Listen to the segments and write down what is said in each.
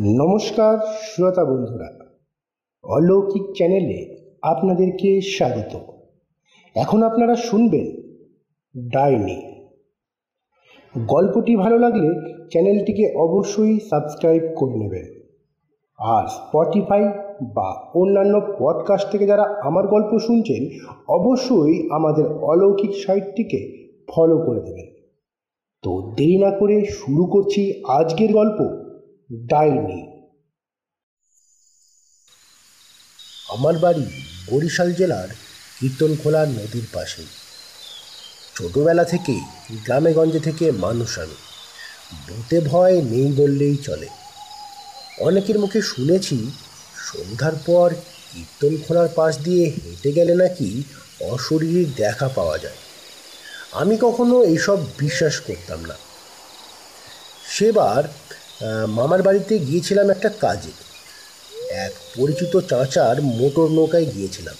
নমস্কার শ্রোতা বন্ধুরা। অলৌকিক চ্যানেলে আপনাদেরকে স্বাগত। এখন আপনারা শুনবেন ডাইনি। গল্পটি ভালো লাগলে চ্যানেলটিকে অবশ্যই সাবস্ক্রাইব করে নেবেন। আর স্পটিফাই বা অন্যান্য পডকাস্ট থেকে যারা আমার গল্প শুনছেন, অবশ্যই আমাদের অলৌকিক সাইটটিকে ফলো করে দেবেন। তো দেরি না করে শুরু করছি আজকের গল্প। ডাইনি। আমার বাড়ি বরিশাল জেলার কীর্তনখোলা নদীর পাশে। ছোটবেলা থেকেই গ্রামে গঞ্জে থেকে মানুষ আমি ভূতে ভয় নেই বললেই চলে। অনেকের মুখে শুনেছি, সন্ধ্যার পর কীর্তনখোলার পাশ দিয়ে হেঁটে গেলে নাকি অশরীরীর দেখা পাওয়া যায়। আমি কখনো এইসব বিশ্বাস করতাম না। সেবার মামার বাড়িতে গিয়েছিলাম একটা কাজে। এক পরিচিত চাঁচার মোটর নৌকায় গিয়েছিলাম।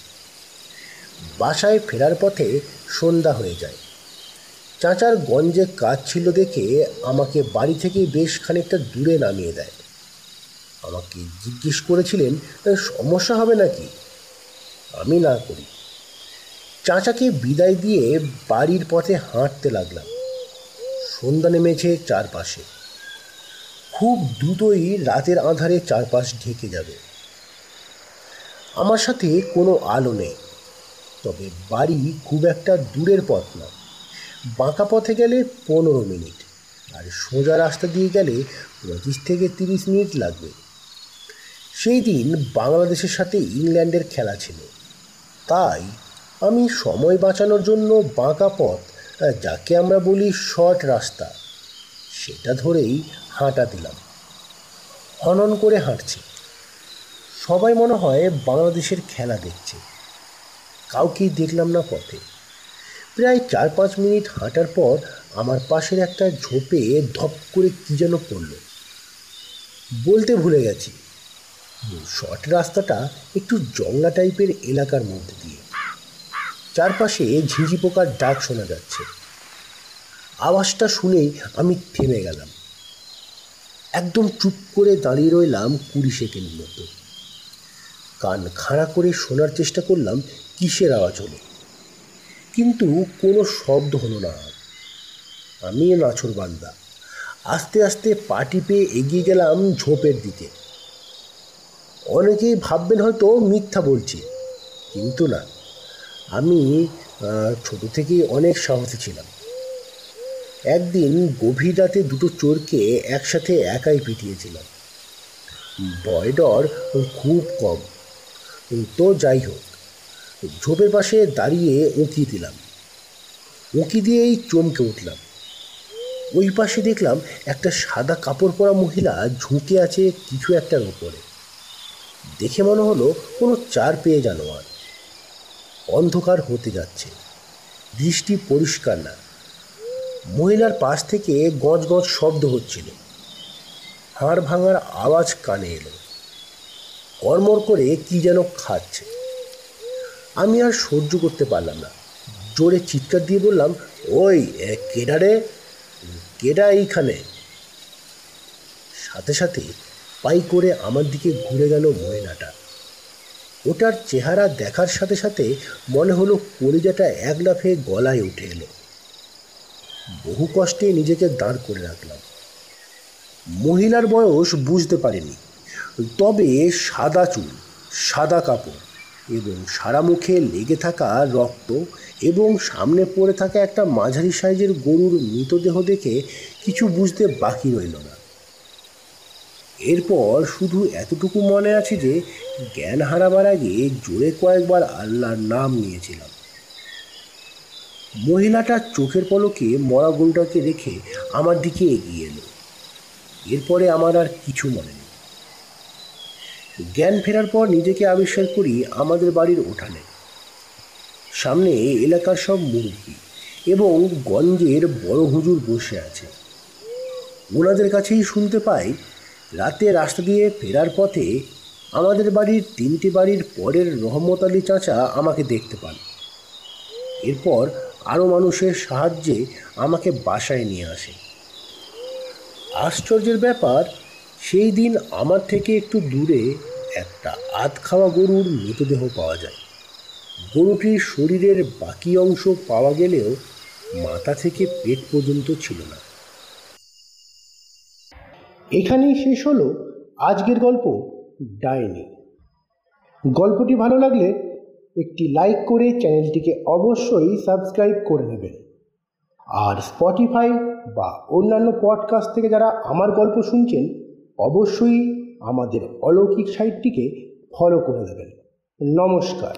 বাসায় ফেরার পথে সন্ধ্যা হয়ে যায়। চাচার গঞ্জে কাজ ছিল দেখে আমাকে বাড়ি থেকে বেশ খানিকটা দূরে নামিয়ে দেয়। আমাকে জিজ্ঞেস করেছিলেন সমস্যা হবে নাকি? আমি না করি। চাচাকে বিদায় দিয়ে বাড়ির পথে হাঁটতে লাগলাম। সন্ধ্যা নেমেছে চারপাশে। খুব দ্রুতই রাতের আঁধারে চারপাশ ঢেকে যাবে। আমার সাথে কোনো আলো নেই, তবে বাড়ি খুব একটা দূরের পথ না। বাঁকা পথে গেলে পনেরো মিনিট, আর সোজা রাস্তা দিয়ে গেলে পঁচিশ থেকে তিরিশ মিনিট লাগবে। সেই দিন বাংলাদেশের সাথে ইংল্যান্ডের খেলা ছিল। তাই আমি সময় বাঁচানোর জন্য বাঁকা পথ যাকে আমরা বলি শর্ট রাস্তা সেটা ধরেই হাঁটা দিলাম। হনন করে হাঁটছি। সবাই মনে হয় বাংলাদেশের খেলা দেখছে। কাউকেই দেখলাম না পথে। প্রায় চার পাঁচ মিনিট হাঁটার পর আমার পাশের একটা ঝোপে ধপ করে কী যেন পড়ল। বলতে ভুলে গেছি। শর্ট রাস্তাটা একটু জংলা টাইপের এলাকার মধ্যে দিয়ে। চারপাশে ঝিঝি পোকার ডাক শোনা যাচ্ছে। আওয়াজটা শুনেই আমি থেমে গেলাম। একদম চুপ করে দাঁড়িয়ে রইলাম কুড়ি সেকেন্ড মতো কান খাড়া করে শোনার চেষ্টা করলাম, কিসের আওয়াজ হলো? কিন্তু কোনো শব্দ হলো না। আমি নাছর বান্দা। আস্তে আস্তে পা টিপে এগিয়ে গেলাম ঝোপের দিকে। অনেকেই ভাববেন হয়তো মিথ্যা বলছি, কিন্তু না। আমি ছোট থেকেই অনেক সাহসী ছিলাম। একদিন গভীর রাতে দুটো চোরকে একসাথে একাই পিটিয়েছিলাম। ভয় ডর খুব কম। তো যাই হোক, ঝোপের পাশে দাঁড়িয়ে উঁকি দিলাম। উঁকি দিয়েই চমকে উঠলাম। ওই পাশে দেখলাম একটা সাদা কাপড় পরা মহিলা ঝুঁকে আছে কিছু একটার ওপরে দেখে মনে হলো কোনো চার পেয়ে জানোয়ার। অন্ধকার হতে যাচ্ছে। দৃষ্টি পরিষ্কার না। মহিলার পাশ থেকে গজ গজ শব্দ হচ্ছিল। হাড় ভাঙার আওয়াজ কানে এলো। কর্মর করে কি যেন খাচ্ছে। আমি আর সহ্য করতে পারলাম না। জোরে চিৎকার দিয়ে বললাম ওই এ, কেডা রে? কেডা এইখানে? সাথে সাথে পাই করে আমার দিকে ঘুরে গেল ময়নাটা। ওটার চেহারা দেখার সাথে সাথে মনে হলো কলিজাটা এক লাফে গলায় উঠে এলো। বহু কষ্টে নিজেকে দাঁড় করে রাখলাম। মহিলার বয়স বুঝতে পারিনি। তবে সাদা চুল, সাদা কাপড় এবং সারা মুখে লেগে থাকা রক্ত এবং সামনে পড়ে থাকা একটা মাঝারি সাইজের গরুর মৃতদেহ দেখে কিছু বুঝতে বাকি রইল না। এরপর শুধু এতটুকু মনে আছে যে জ্ঞান হারাবার আগে জোরে কয়েকবার আল্লাহর নাম নিয়েছিলাম। মহিলাটা চোখের পলকে মরা গরুটাকে রেখে আমার দিকে এগিয়ে এলো। এরপরে আমার আর কিছু মনে নেই। জ্ঞান ফেরার পর নিজেকে আবিষ্কার করি আমাদের বাড়ির উঠানে সামনে এলাকার সব মুরগি এবং গঞ্জের বড় হুজুর বসে আছে। ওনাদের কাছেই শুনতে পাই, রাতে রাস্তা দিয়ে ফেরার পথে আমাদের বাড়ির তিনটি বাড়ির পরের রহমত আলী চাচা আমাকে দেখতে পান। এরপর আরও মানুষের সাহায্যে আমাকে বাসায় নিয়ে আসে। আশ্চর্যের ব্যাপার, সেই দিন আমার থেকে একটু দূরে একটা আধ খাওয়া গরুর মৃতদেহ পাওয়া যায়। গরুটির শরীরের বাকি অংশ পাওয়া গেলেও মাথা থেকে পেট পর্যন্ত ছিল না। এখানেই শেষ হলো আজকের গল্প ডাইনি। গল্পটি ভালো লাগলে একটি লাইক করে চ্যানেলটিকে অবশ্যই সাবস্ক্রাইব করে নেবেন। আর স্পটিফাই বা অন্যান্য পডকাস্ট থেকে যারা আমার গল্প শুনছেন, অবশ্যই আমাদের অলৌকিক সাইটটিকে ফলো করে দেবেন। নমস্কার।